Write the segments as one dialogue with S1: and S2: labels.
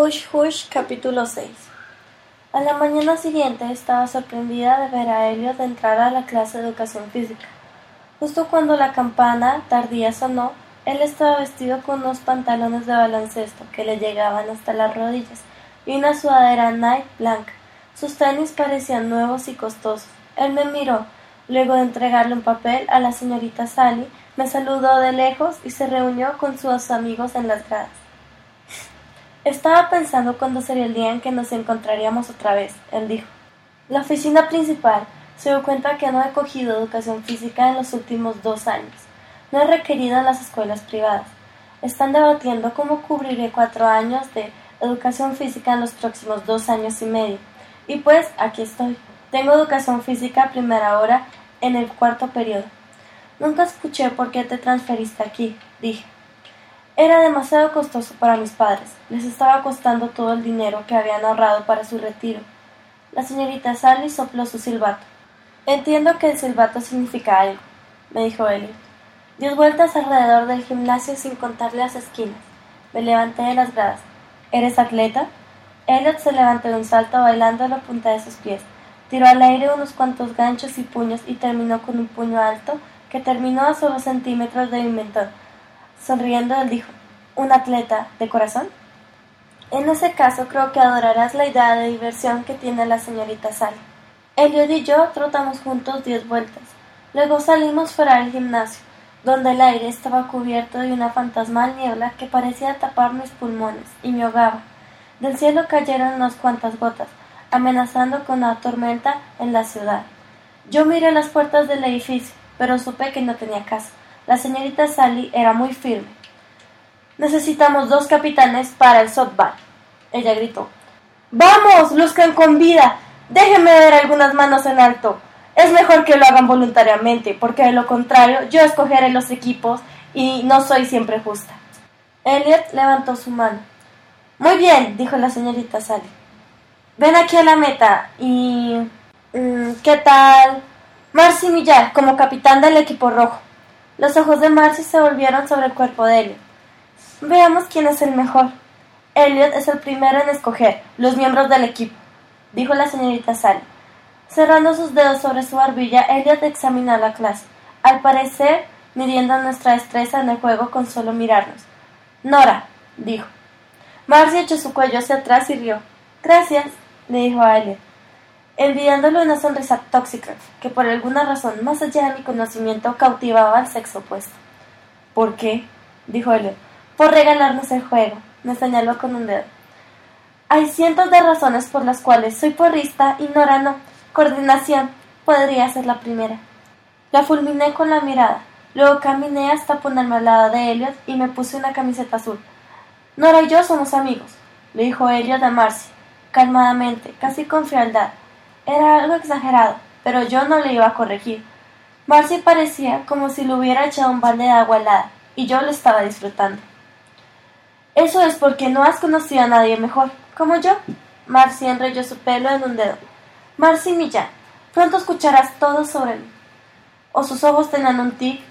S1: Hush Hush capítulo 6 A la mañana siguiente estaba sorprendida de ver a Elliot entrar a la clase de educación física. Justo cuando la campana tardía sonó, él estaba vestido con unos pantalones de baloncesto que le llegaban hasta las rodillas y una sudadera Nike blanca. Sus tenis parecían nuevos y costosos. Él me miró. Luego de entregarle un papel a la señorita Sally, me saludó de lejos y se reunió con sus amigos en las gradas. Estaba pensando cuándo sería el día en que nos encontraríamos otra vez, él dijo. La oficina principal se dio cuenta que no he cogido educación física en los últimos dos años. No he requerido en las escuelas privadas. Están debatiendo cómo cubriré cuatro años de educación física en los próximos dos años y medio. Y pues aquí estoy. Tengo educación física primera hora en el cuarto periodo. Nunca escuché por qué te transferiste aquí, dije. Era demasiado costoso para mis padres. Les estaba costando todo el dinero que habían ahorrado para su retiro. La señorita Sally sopló su silbato. Entiendo que el silbato significa algo, me dijo Elliot. Dio vueltas alrededor del gimnasio sin contarle las esquinas. Me levanté de las gradas. ¿Eres atleta? Elliot se levantó de un salto bailando a la punta de sus pies. Tiró al aire unos cuantos ganchos y puños y terminó con un puño alto que terminó a solo centímetros de mi mentón. Sonriendo, él dijo, ¿un atleta de corazón? En ese caso creo que adorarás la idea de diversión que tiene la señorita Sally. Elliot y yo trotamos juntos diez vueltas. Luego salimos fuera del gimnasio, donde el aire estaba cubierto de una fantasmal niebla que parecía tapar mis pulmones y me ahogaba. Del cielo cayeron unas cuantas gotas, amenazando con una tormenta en la ciudad. Yo miré las puertas del edificio, pero supe que no tenía caso. La señorita Sally era muy firme. Necesitamos dos capitanes para el softball. Ella gritó. ¡Vamos! ¡Luzcan con vida! Déjenme ver algunas manos en alto. Es mejor que lo hagan voluntariamente, porque de lo contrario yo escogeré los equipos y no soy siempre justa. Elliot levantó su mano. Muy bien, dijo la señorita Sally. Ven aquí a la meta y... Mm, ¿Qué tal? Marcy Millar como capitán del equipo rojo. Los ojos de Marcy se volvieron sobre el cuerpo de Elliot. Veamos quién es el mejor. Elliot es el primero en escoger los miembros del equipo, dijo la señorita Sally. Cerrando sus dedos sobre su barbilla, Elliot examinó la clase, al parecer midiendo nuestra destreza en el juego con solo mirarnos. Nora, dijo. Marcy echó su cuello hacia atrás y rió. Gracias, le dijo a Elliot enviándole una sonrisa tóxica que por alguna razón más allá de mi conocimiento cautivaba al sexo opuesto. ¿Por qué? dijo Elliot. Por regalarnos el juego, me señaló con un dedo. Hay cientos de razones por las cuales soy porrista y Nora no. Coordinación podría ser la primera. La fulminé con la mirada. Luego caminé hasta ponerme al lado de Elliot y me puse una camiseta azul. Nora y yo somos amigos, le dijo Elliot a Marcy, calmadamente, casi con frialdad. Era algo exagerado, pero yo no le iba a corregir. Marcy parecía como si le hubiera echado un balde de agua helada, y yo lo estaba disfrutando. Eso es porque no has conocido a nadie mejor, como yo. Marcy enrolló su pelo en un dedo. Marcy Millán, pronto escucharás todo sobre mí. O sus ojos tenían un tic,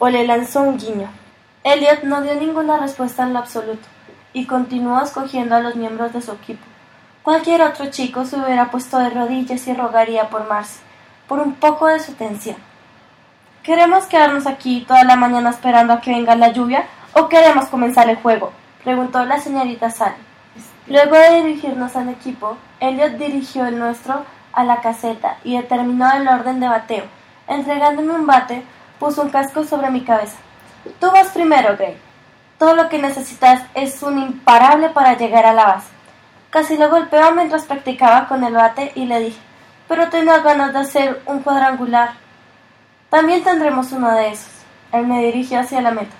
S1: o le lanzó un guiño. Elliot no dio ninguna respuesta en lo absoluto, y continuó escogiendo a los miembros de su equipo. Cualquier otro chico se hubiera puesto de rodillas y rogaría por Marcy, por un poco de su atención. ¿Queremos quedarnos aquí toda la mañana esperando a que venga la lluvia o queremos comenzar el juego? preguntó la señorita Sally. Luego de dirigirnos al equipo, Elliot dirigió el nuestro a la caseta y determinó el orden de bateo. Entregándome un bate, puso un casco sobre mi cabeza. Tú vas primero, Gray. Todo lo que necesitas es un imparable para llegar a la base. Casi lo golpeó mientras practicaba con el bate y le dije, pero tengo ganas de hacer un cuadrangular. También tendremos uno de esos. Él me dirigió hacia la meta.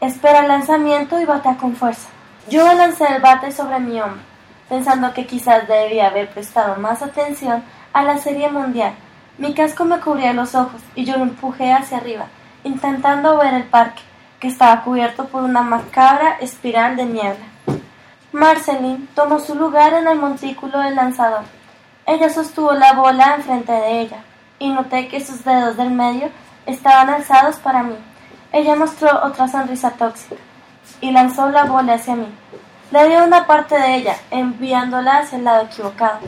S1: Espera el lanzamiento y batea con fuerza. Yo lancé el bate sobre mi hombro, pensando que quizás debía haber prestado más atención a la serie mundial. Mi casco me cubría los ojos y yo lo empujé hacia arriba, intentando ver el parque, que estaba cubierto por una macabra espiral de niebla. Marceline tomó su lugar en el montículo del lanzador. Ella sostuvo la bola enfrente de ella, y noté que sus dedos del medio estaban alzados para mí. Ella mostró otra sonrisa tóxica y lanzó la bola hacia mí. Le dio una parte de ella, enviándola hacia el lado equivocado.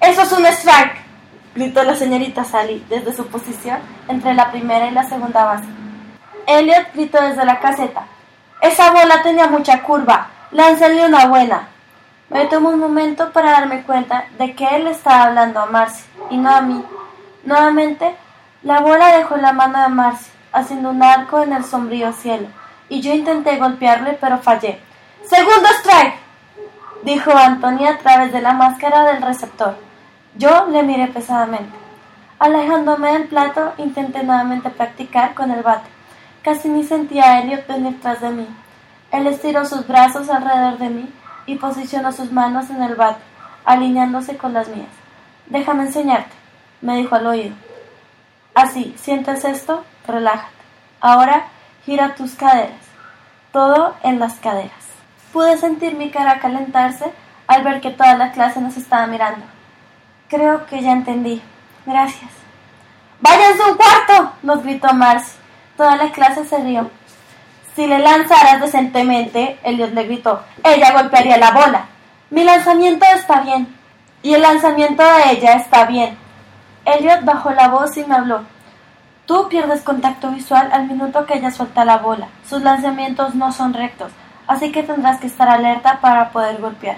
S1: ¡Eso es un strike! gritó la señorita Sally desde su posición entre la primera y la segunda base. Elliot gritó desde la caseta. Esa bola tenía mucha curva. Lánzale una buena. Me tomó un momento para darme cuenta de que él estaba hablando a Marcy y no a mí. Nuevamente, la bola dejó la mano de Marcy, haciendo un arco en el sombrío cielo, y yo intenté golpearle, pero fallé. ¡Segundo strike! dijo Anthony a través de la máscara del receptor. Yo le miré pesadamente. Alejándome del plato, intenté nuevamente practicar con el bate. Casi ni sentía a Elliot venir tras de mí. Él estiró sus brazos alrededor de mí y posicionó sus manos en el bate, alineándose con las mías. Déjame enseñarte, me dijo al oído. Así, ¿sientes esto? Relájate. Ahora gira tus caderas. Todo en las caderas. Pude sentir mi cara calentarse al ver que toda la clase nos estaba mirando. Creo que ya entendí. Gracias. ¡Váyanse un cuarto! nos gritó Marcy. Toda la clase se rió. Si le lanzaras decentemente, Elliot le gritó, ella golpearía la bola. Mi lanzamiento está bien. Y el lanzamiento de ella está bien. Elliot bajó la voz y me habló. Tú pierdes contacto visual al minuto que ella suelta la bola. Sus lanzamientos no son rectos, así que tendrás que estar alerta para poder golpear.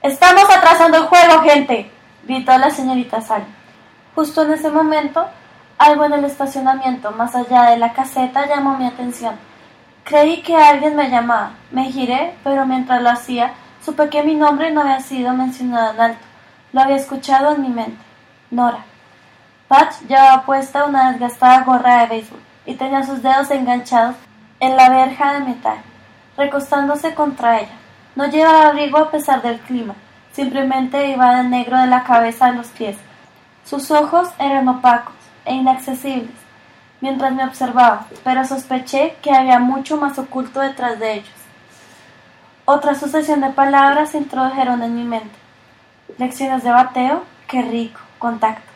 S1: Estamos atrasando el juego, gente, gritó la señorita Sally. Justo en ese momento, algo en el estacionamiento más allá de la caseta llamó mi atención. Creí que alguien me llamaba. Me giré, pero mientras lo hacía, supe que mi nombre no había sido mencionado en alto. Lo había escuchado en mi mente. Nora. Patch llevaba puesta una desgastada gorra de béisbol y tenía sus dedos enganchados en la verja de metal, recostándose contra ella. No llevaba abrigo a pesar del clima, simplemente iba de negro de la cabeza a los pies. Sus ojos eran opacos e inaccesibles, mientras me observaba, pero sospeché que había mucho más oculto detrás de ellos. Otra sucesión de palabras se introdujeron en mi mente. Lecciones de bateo, qué rico, contacto.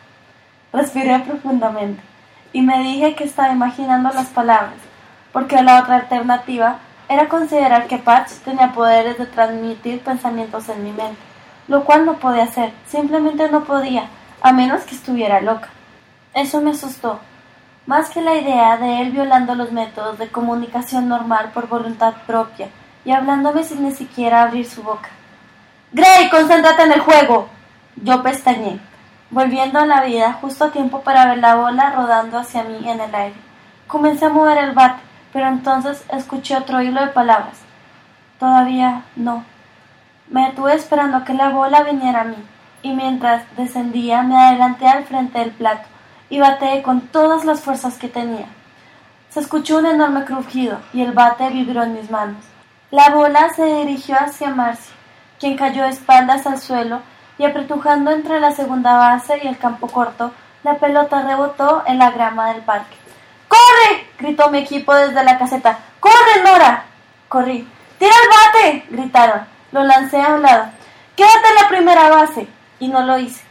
S1: Respiré profundamente y me dije que estaba imaginando las palabras, porque la otra alternativa era considerar que Patch tenía poderes de transmitir pensamientos en mi mente, lo cual no podía hacer, simplemente no podía, a menos que estuviera loca. Eso me asustó, más que la idea de él violando los métodos de comunicación normal por voluntad propia y hablándome sin ni siquiera abrir su boca. Gray, concéntrate en el juego. Yo pestañé, volviendo a la vida justo a tiempo para ver la bola rodando hacia mí en el aire. Comencé a mover el bate, pero entonces escuché otro hilo de palabras. Todavía no. Me detuve esperando que la bola viniera a mí, y mientras descendía me adelanté al frente del plato y bateé con todas las fuerzas que tenía. Se escuchó un enorme crujido y el bate vibró en mis manos. La bola se dirigió hacia Marcy, quien cayó de espaldas al suelo y apretujando entre la segunda base y el campo corto, la pelota rebotó en la grama del parque. ¡Corre! gritó mi equipo desde la caseta. ¡Corre, Nora! Corrí. ¡Tira el bate! gritaron. Lo lancé a un lado. ¡Quédate en la primera base! Y no lo hice.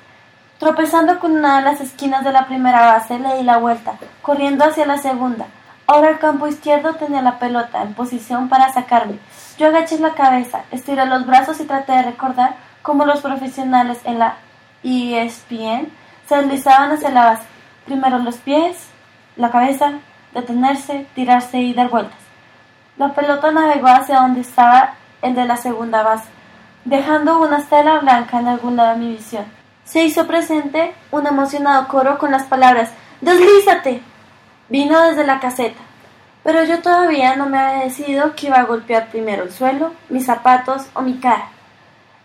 S1: Tropezando con una de las esquinas de la primera base, le di la vuelta, corriendo hacia la segunda. Ahora el campo izquierdo tenía la pelota en posición para sacarme. Yo agaché la cabeza, estiré los brazos y traté de recordar cómo los profesionales en la ESPN se deslizaban hacia la base. Primero los pies, la cabeza, detenerse, tirarse y dar vueltas. La pelota navegó hacia donde estaba el de la segunda base, dejando una estela blanca en algún lado de mi visión se hizo presente un emocionado coro con las palabras ¡Deslízate! Vino desde la caseta, pero yo todavía no me había decidido que iba a golpear primero el suelo, mis zapatos o mi cara.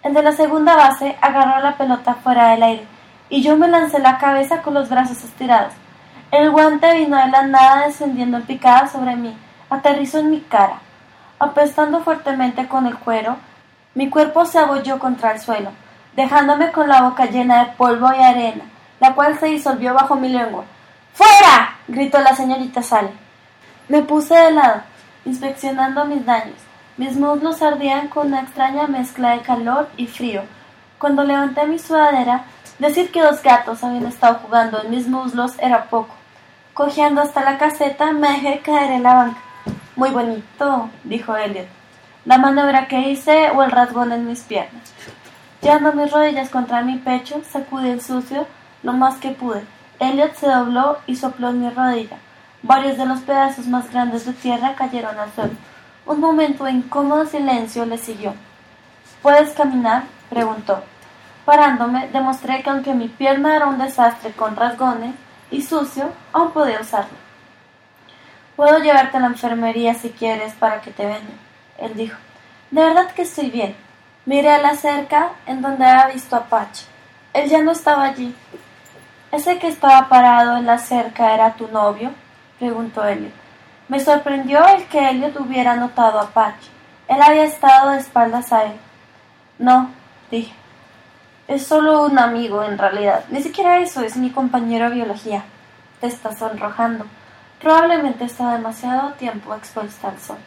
S1: El de la segunda base agarró la pelota fuera del aire y yo me lancé la cabeza con los brazos estirados. El guante vino de la nada descendiendo en picada sobre mí, aterrizó en mi cara. Apestando fuertemente con el cuero, mi cuerpo se abolló contra el suelo, dejándome con la boca llena de polvo y arena, la cual se disolvió bajo mi lengua. ¡Fuera! gritó la señorita Sally. Me puse de lado, inspeccionando mis daños. Mis muslos ardían con una extraña mezcla de calor y frío. Cuando levanté mi sudadera, decir que dos gatos habían estado jugando en mis muslos era poco. Cogiendo hasta la caseta, me dejé caer en la banca. Muy bonito, dijo Elliot. La maniobra que hice o el rasgón en mis piernas. Llevando mis rodillas contra mi pecho, sacudí el sucio lo más que pude. Elliot se dobló y sopló en mi rodilla. Varios de los pedazos más grandes de tierra cayeron al suelo. Un momento de incómodo silencio le siguió. ¿Puedes caminar? preguntó. Parándome, demostré que aunque mi pierna era un desastre con rasgones y sucio, aún podía usarla. Puedo llevarte a la enfermería si quieres para que te vendan, él dijo. De verdad que estoy bien. Miré a la cerca en donde había visto a Patch. Él ya no estaba allí. ¿Ese que estaba parado en la cerca era tu novio? preguntó Elliot. Me sorprendió el que Elliot hubiera notado a Patch. Él había estado de espaldas a él. No, dije. Es solo un amigo, en realidad. Ni siquiera eso, es mi compañero de biología. Te está sonrojando. Probablemente está demasiado tiempo expuesta al sol.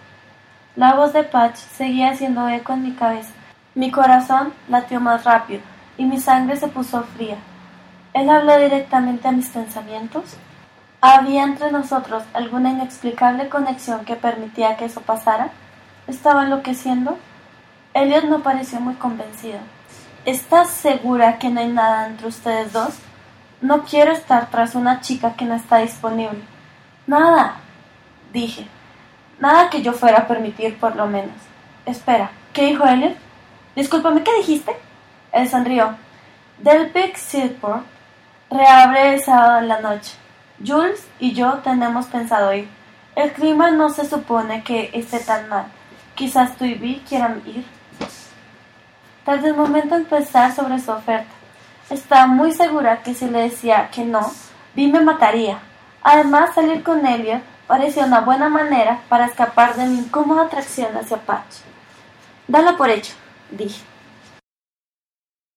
S1: La voz de Patch seguía haciendo eco en mi cabeza. Mi corazón latió más rápido y mi sangre se puso fría. ¿Él habló directamente a mis pensamientos? ¿Había entre nosotros alguna inexplicable conexión que permitía que eso pasara? ¿Estaba enloqueciendo? Elliot no pareció muy convencido. ¿Estás segura que no hay nada entre ustedes dos? No quiero estar tras una chica que no está disponible. Nada, dije. Nada que yo fuera a permitir, por lo menos. Espera, ¿qué dijo Elliot? Discúlpame, ¿qué dijiste? Él sonrió. Delphic Seaport reabre el sábado en la noche. Jules y yo tenemos pensado ir. El clima no se supone que esté tan mal. Quizás tú y Vi quieran ir. Tras el momento empezar sobre su oferta. Estaba muy segura que si le decía que no, Vi me mataría. Además, salir con Elliot parecía una buena manera para escapar de mi incómoda atracción hacia Patch. Dalo por hecho, dije.